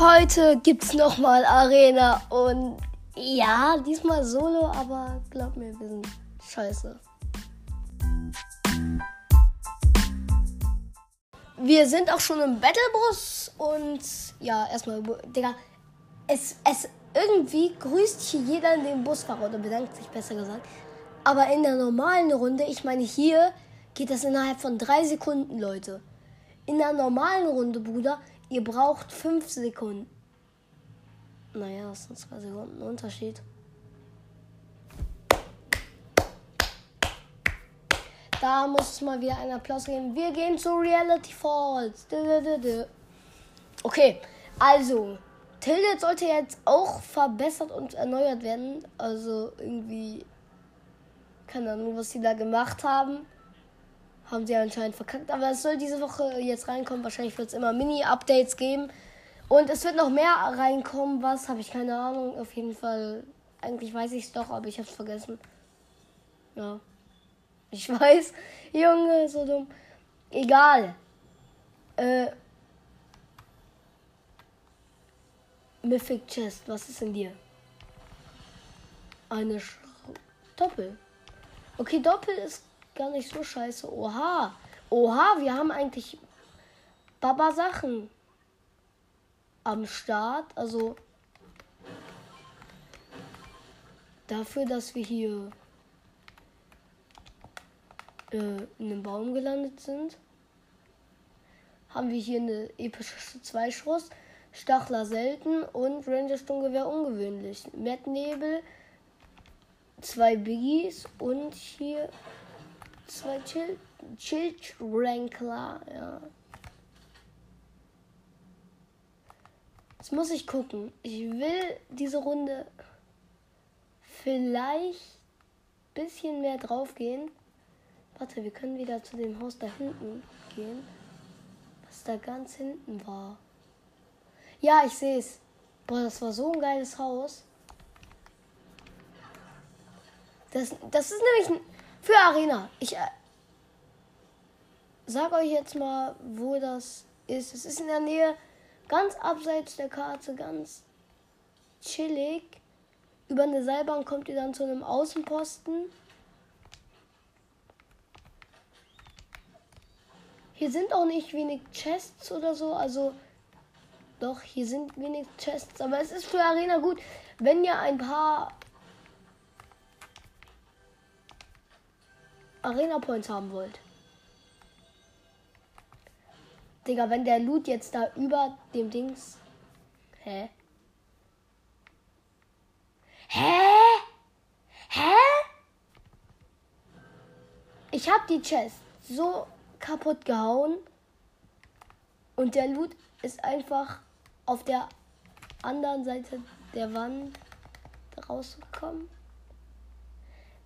Heute gibt's nochmal Arena und ja, diesmal solo, aber glaub mir, wir sind scheiße. Wir sind auch schon im Battlebus und ja, erstmal, Digga, es, es irgendwie grüßt hier jeder den Busfahrer oder bedankt sich besser gesagt. Aber in der normalen Runde, ich meine hier, geht das innerhalb von drei Sekunden, Leute. In der normalen Runde, Bruder, ihr braucht fünf Sekunden. Naja, das sind zwei Sekunden Unterschied. Da muss es mal wieder einen Applaus geben. Wir gehen zu Reality Falls. Okay, also, Tilted sollte jetzt auch verbessert und erneuert werden. Also irgendwie, keine Ahnung, was sie da gemacht haben. Haben sie anscheinend verkackt. Aber es soll diese Woche jetzt reinkommen. Wahrscheinlich wird es immer Mini-Updates geben. Und es wird noch mehr reinkommen. Was habe ich keine Ahnung. Auf jeden Fall. Eigentlich weiß ich es doch, aber ich habe es vergessen. Ja. Ich weiß. Junge, so dumm. Egal. Äh. Mythic Chest, was ist in dir? Eine Sch Doppel. Okay, Doppel ist gar nicht so scheiße. Oha. Oha, wir haben eigentlich Baba Sachen am Start. Also dafür, dass wir hier äh, in einem Baum gelandet sind, haben wir hier eine epische Zweischuss. Stachler selten und Ranger Sturmgewehr ungewöhnlich. Matt Nebel, zwei Biggies und hier zwei Chill Childrankler, ja. Jetzt muss ich gucken. Ich will diese Runde vielleicht ein bisschen mehr drauf gehen. Warte, wir können wieder zu dem Haus da hinten gehen. Was da ganz hinten war. Ja, ich sehe es. Boah, das war so ein geiles Haus. Das, das ist nämlich für Arena. Ich äh, sag euch jetzt mal, wo das ist. Es ist in der Nähe, ganz abseits der Karte, ganz chillig. Über eine Seilbahn kommt ihr dann zu einem Außenposten. Hier sind auch nicht wenig Chests oder so, also doch, hier sind wenig Chests, aber es ist für Arena gut, wenn ihr ein paar Arena Points haben wollt. Digga, wenn der Loot jetzt da über dem Dings. Hä? Hä? Hä? Ich hab die Chest so kaputt gehauen. Und der Loot ist einfach auf der anderen Seite der Wand rausgekommen.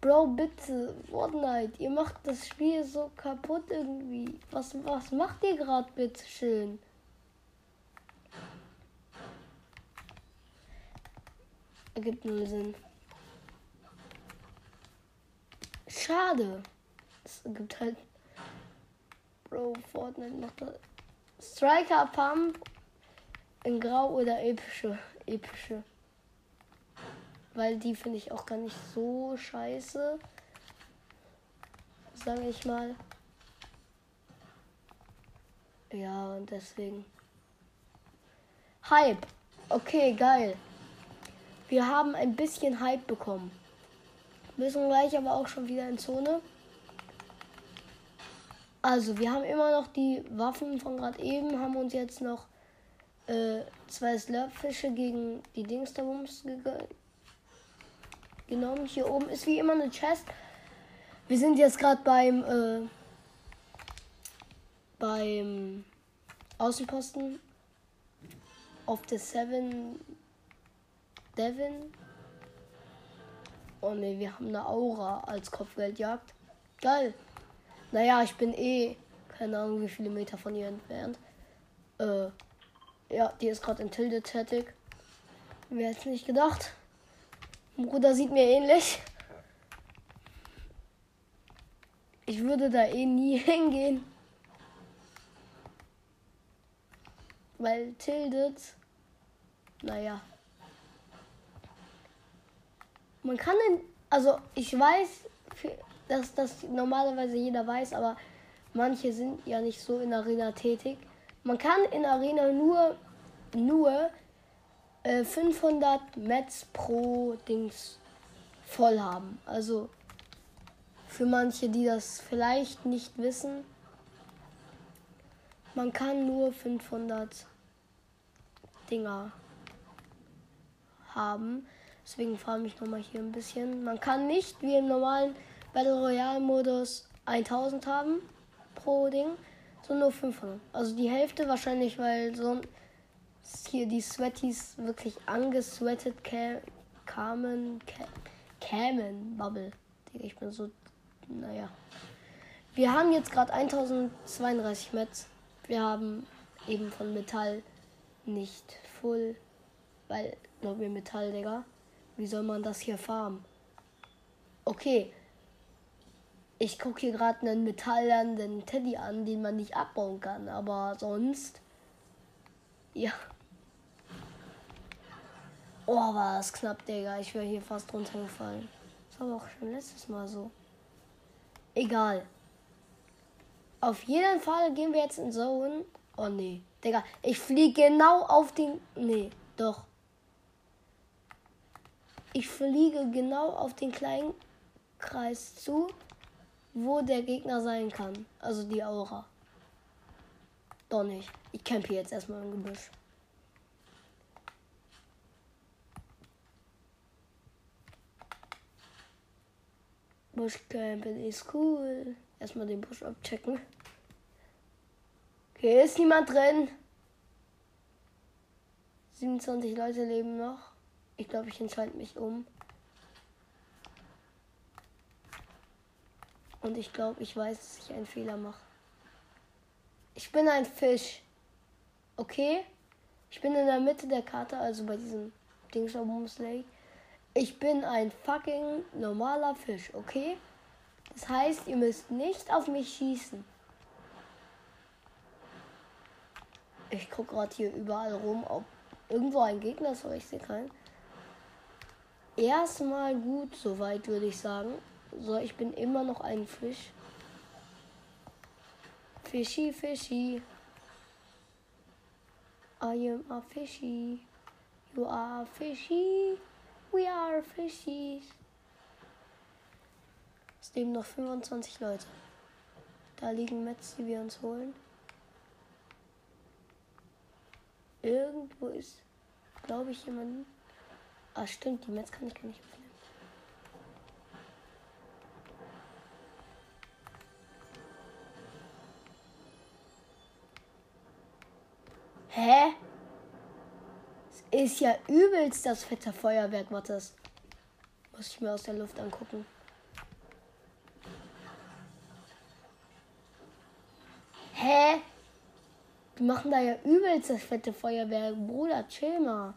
Bro, bitte, Fortnite, ihr macht das Spiel so kaputt irgendwie. Was, was macht ihr gerade bitte schön? Ergibt null Sinn. Schade. Es gibt halt. Bro, Fortnite macht das. Striker Pump in Grau oder epische. Epische. Weil die finde ich auch gar nicht so scheiße. Sage ich mal. Ja, und deswegen. Hype. Okay, geil. Wir haben ein bisschen Hype bekommen. Müssen gleich aber auch schon wieder in Zone. Also, wir haben immer noch die Waffen von gerade eben, haben uns jetzt noch äh, zwei Slurpfische gegen die Dingsterbums genommen. Hier oben ist wie immer eine Chest. Wir sind jetzt gerade beim äh, beim Außenposten auf der Seven Devon. Oh ne, wir haben eine Aura als Kopfgeldjagd. Geil. Naja, ich bin eh keine Ahnung wie viele Meter von ihr entfernt. Äh, ja, die ist gerade in Tilde tätig. Wer hätte nicht gedacht? Bruder sieht mir ähnlich. Ich würde da eh nie hingehen. Weil Tildet naja. Man kann in, also ich weiß, dass das normalerweise jeder weiß, aber manche sind ja nicht so in Arena tätig. Man kann in Arena nur, nur äh, 500 Mets pro Dings voll haben. Also für manche, die das vielleicht nicht wissen, man kann nur 500 Dinger haben. Deswegen fahre ich nochmal hier ein bisschen. Man kann nicht wie im normalen Battle Royale Modus 1000 haben pro Ding, sondern nur 500. Also die Hälfte wahrscheinlich, weil so hier die Sweaties wirklich angesweatet kamen. Kämen, Bubble. Ich bin so, naja. Wir haben jetzt gerade 1032 Metz. Wir haben eben von Metall nicht full, weil noch wir Metall, Digga. Wie soll man das hier farmen? Okay. Ich gucke hier gerade einen metallenden Teddy an, den man nicht abbauen kann, aber sonst. Ja. Oh, war das knapp, Digga. Ich wäre hier fast runtergefallen. Das war auch schon letztes Mal so. Egal. Auf jeden Fall gehen wir jetzt in Zone. Oh nee. Digga, ich fliege genau auf den. Nee, doch. Ich fliege genau auf den kleinen Kreis zu, wo der Gegner sein kann. Also die Aura. Doch nicht. Ich campe jetzt erstmal im Gebüsch. Buschcampen ist cool. Erstmal den Busch abchecken. Okay, ist niemand drin. 27 Leute leben noch. Ich glaube, ich entscheide mich um. Und ich glaube, ich weiß, dass ich einen Fehler mache. Ich bin ein Fisch. Okay? Ich bin in der Mitte der Karte, also bei diesem Dingsabums Lake. Ich bin ein fucking normaler Fisch, okay? Das heißt, ihr müsst nicht auf mich schießen. Ich gucke gerade hier überall rum, ob irgendwo ein Gegner ist, ich sehe keinen. Erstmal gut, soweit würde ich sagen. So, ich bin immer noch ein Fisch. Fishy, fishy. I am a fishy. You are fishy. We are fishies. Es leben noch 25 Leute. Da liegen Mets, die wir uns holen. Irgendwo ist, glaube ich, jemand. Ah, stimmt, die Mets kann ich gar nicht öffnen. Hä? Ist ja übelst das fette Feuerwerk, das. Muss ich mir aus der Luft angucken. Hä? Die machen da ja übelst das fette Feuerwerk. Bruder, chill mal.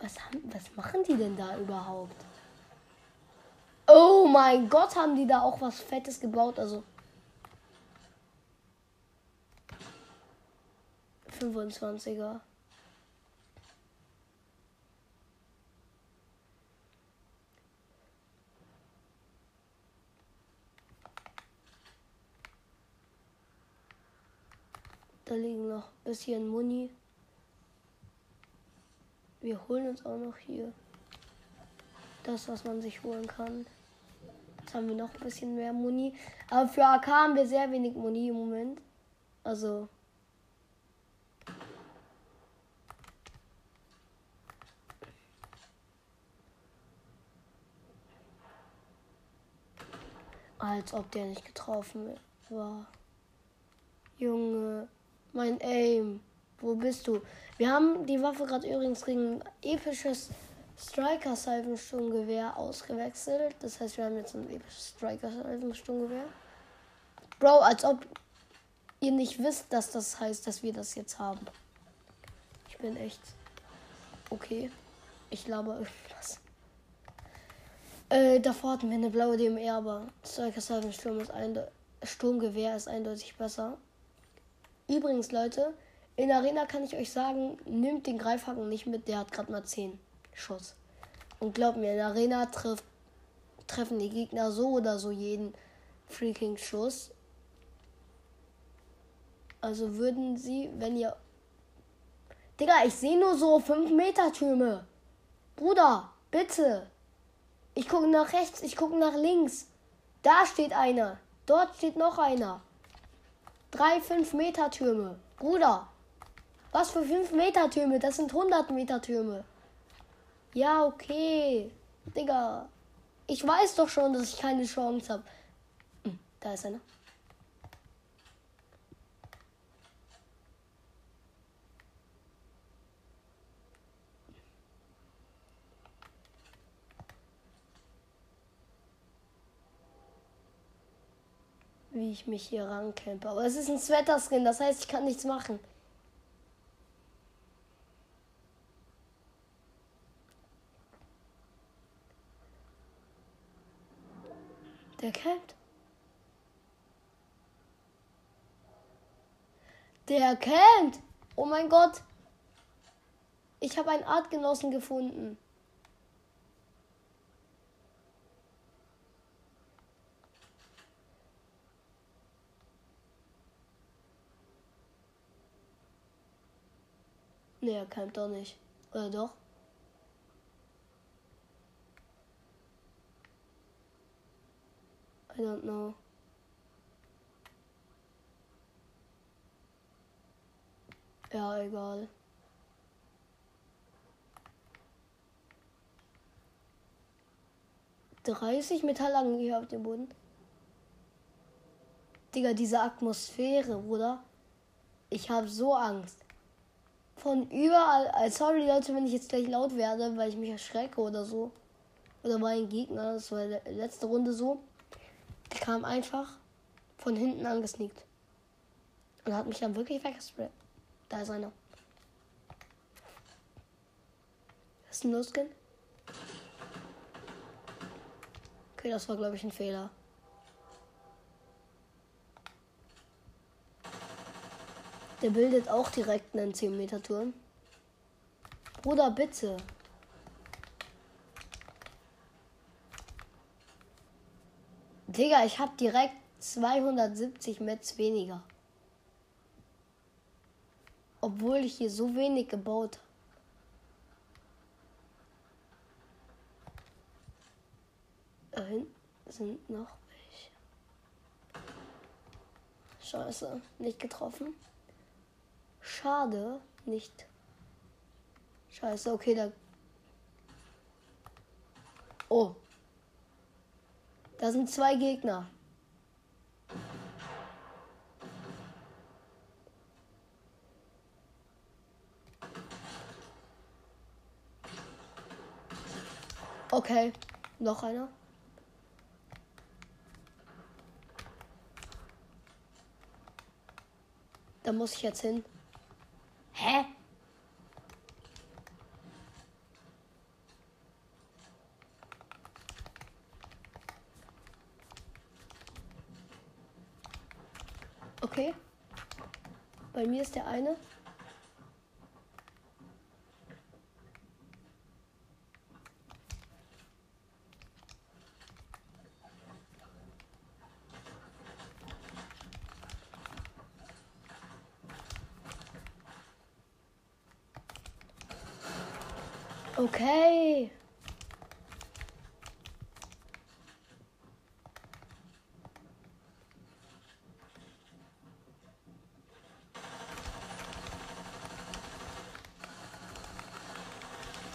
Was, haben, was machen die denn da überhaupt? Oh mein Gott, haben die da auch was Fettes gebaut. Also 25er. Da liegen noch ein bisschen Muni. Wir holen uns auch noch hier das, was man sich holen kann. Jetzt haben wir noch ein bisschen mehr Muni. Aber für AK haben wir sehr wenig Muni im Moment. Also. Als ob der nicht getroffen war. Junge, mein Aim. Wo bist du? Wir haben die Waffe gerade übrigens gegen episches Striker Salvensturmgewehr ausgewechselt. Das heißt, wir haben jetzt ein episches Striker Salvensturmgewehr. Bro, als ob ihr nicht wisst, dass das heißt, dass wir das jetzt haben. Ich bin echt okay. Ich glaube irgendwas. Äh, davor hatten wir eine blaue DMR, aber Striker Salvensturm ist, ein, Sturmgewehr ist eindeutig besser. Übrigens, Leute, in Arena kann ich euch sagen, nimmt den Greifhaken nicht mit, der hat gerade mal 10 Schuss. Und glaubt mir, in der Arena trifft, treffen die Gegner so oder so jeden freaking Schuss. Also würden sie, wenn ihr. Digga, ich sehe nur so 5 Meter Türme. Bruder, bitte. Ich gucke nach rechts, ich gucke nach links. Da steht einer. Dort steht noch einer. Drei 5 Meter Türme. Bruder. Was für 5 Meter Türme? Das sind 100 Meter Türme. Ja, okay. Digga. Ich weiß doch schon, dass ich keine Chance habe. Hm, da ist einer. wie ich mich hier rancampe. Aber es ist ein Sweater-Skin, das heißt, ich kann nichts machen. Der campt. Der campt. Oh mein Gott. Ich habe einen Artgenossen gefunden. Nee, er kann doch nicht. Oder doch? I don't know. Ja, egal. Dreißig Metallangen hier auf dem Boden. Digga, diese Atmosphäre, Bruder. Ich habe so Angst von überall. Äh, sorry Leute, wenn ich jetzt gleich laut werde, weil ich mich erschrecke oder so. Oder mein Gegner, das war letzte Runde so. Der kam einfach von hinten angesneakt. Und hat mich dann wirklich weggesprayt. Da ist einer. Das ist ein No-Skin. Okay, das war glaube ich ein Fehler. Der bildet auch direkt einen 10 Meter Turm. Bruder, bitte. Digga, ich hab direkt 270 Metz weniger. Obwohl ich hier so wenig gebaut habe. Da hinten sind noch welche. Scheiße, nicht getroffen. Schade, nicht. Scheiße, okay, da. Oh. Da sind zwei Gegner. Okay, noch einer. Da muss ich jetzt hin. Hä? Okay. Mir ist der eine. Okay.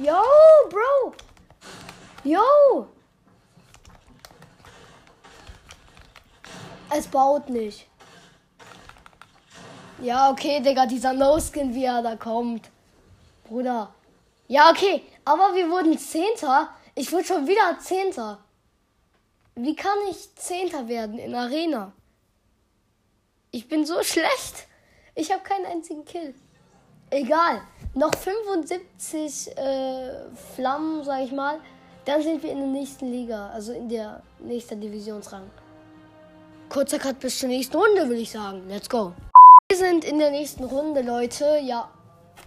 Yo, Bro. Yo. Es baut nicht. Ja, okay, Digga, dieser No-Skin, wie er da kommt. Bruder. Ja, okay, aber wir wurden Zehnter. Ich wurde schon wieder Zehnter. Wie kann ich Zehnter werden in Arena? Ich bin so schlecht. Ich habe keinen einzigen Kill. Egal. Noch 75 äh, Flammen, sag ich mal. Dann sind wir in der nächsten Liga, also in der nächsten Divisionsrang. kurzer Cut bis zur nächsten Runde, würde ich sagen. Let's go. Wir sind in der nächsten Runde, Leute. Ja,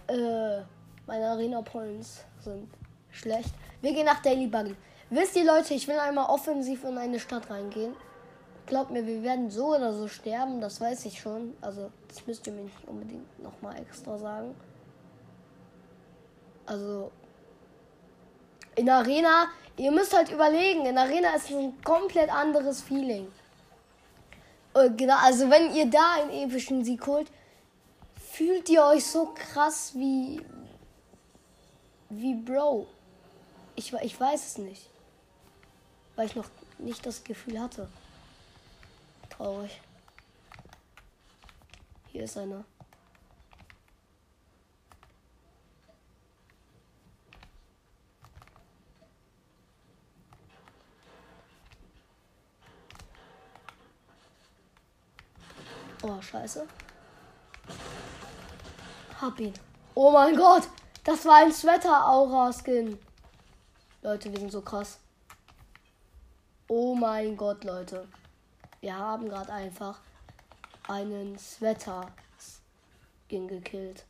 äh, meine Arena Points sind schlecht. Wir gehen nach Daily Buggy. Wisst ihr, Leute, ich will einmal offensiv in eine Stadt reingehen. Glaubt mir, wir werden so oder so sterben, das weiß ich schon. Also, das müsst ihr mir nicht unbedingt nochmal extra sagen. Also, in der Arena, ihr müsst halt überlegen, in der Arena ist ein komplett anderes Feeling. Genau, also wenn ihr da einen epischen Sieg holt, fühlt ihr euch so krass wie. wie Bro. Ich, ich weiß es nicht. Weil ich noch nicht das Gefühl hatte. Traurig. Hier ist einer. Oh, scheiße. Hab ihn. Oh mein Gott. Das war ein Sweater-Aura-Skin. Leute, wir sind so krass. Oh mein Gott, Leute. Wir haben gerade einfach einen Sweater-Skin gekillt.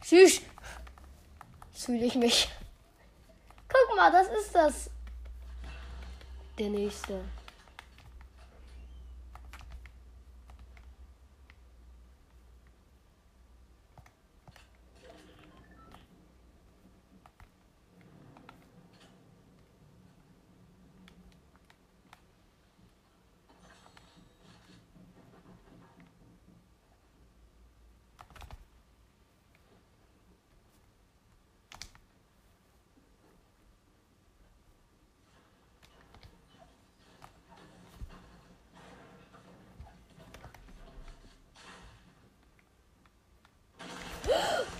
Tschüss. Fühle ich mich. Guck mal, das ist das. Der nächste.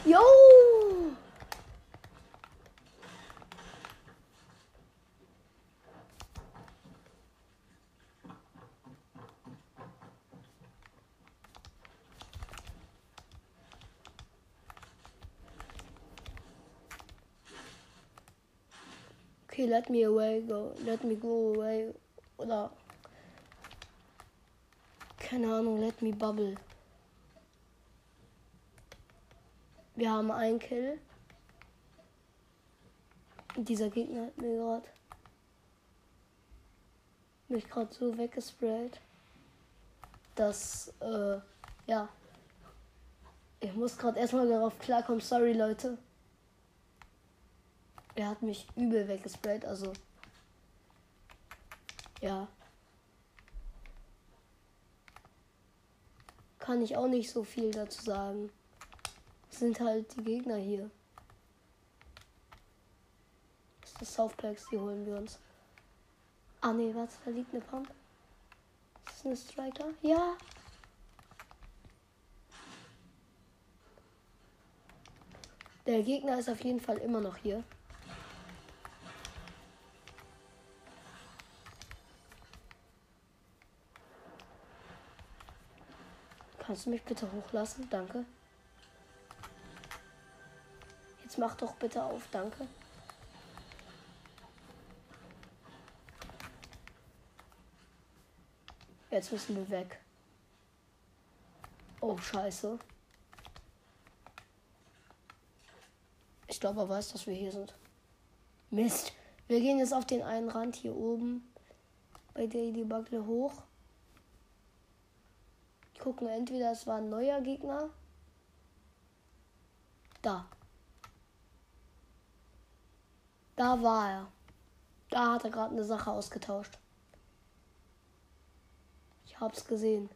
Yo! Okay, let me away go. Let me go away. Oder. Keine Ahnung, let me bubble. Wir haben einen Kill. Dieser Gegner hat mir gerade mich gerade so weggesprayt, dass äh, ja ich muss gerade erstmal darauf klarkommen. Sorry Leute. Er hat mich übel weggesprayt, also ja. Kann ich auch nicht so viel dazu sagen sind halt die Gegner hier. Das ist das Softpacks, die holen wir uns. Ah ne, warte, da liegt eine Pump. Ist das eine Striker? Ja. Der Gegner ist auf jeden Fall immer noch hier. Kannst du mich bitte hochlassen? Danke. mach doch bitte auf, danke. Jetzt müssen wir weg. Oh, scheiße. Ich glaube, er weiß, dass wir hier sind. Mist. Wir gehen jetzt auf den einen Rand hier oben bei Daily Bugle hoch. Gucken, entweder es war ein neuer Gegner. Da. Da war er. Da hat er gerade eine Sache ausgetauscht. Ich hab's gesehen.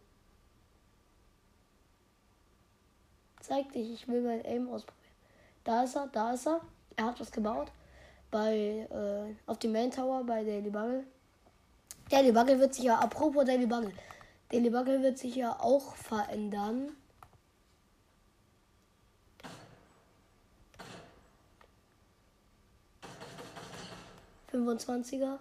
Zeig dich, ich will mein Aim ausprobieren. Da ist er, da ist er. Er hat was gebaut. Bei, äh, auf dem Main Tower bei Daily Bugle. Daily Bugle wird sich ja, apropos Daily Bugle. Daily Bugle wird sich ja auch verändern. 25er.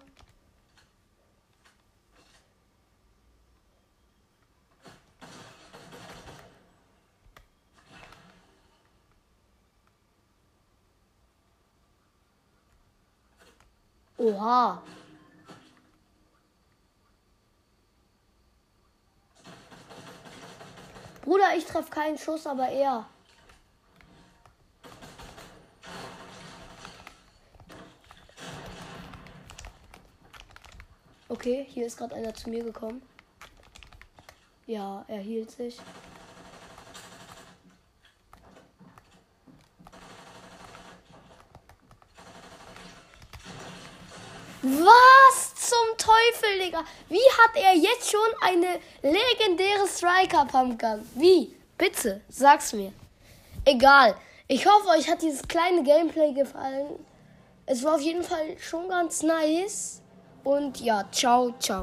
Oha. Bruder, ich treffe keinen Schuss, aber er. Okay, hier ist gerade einer zu mir gekommen. Ja, er hielt sich. Was Teufel, Digga? Wie hat er jetzt schon eine legendäre Striker Pumpgun? Wie? Bitte, sag's mir. Egal. Ich hoffe, euch hat dieses kleine Gameplay gefallen. Es war auf jeden Fall schon ganz nice. Und ja, ciao, ciao.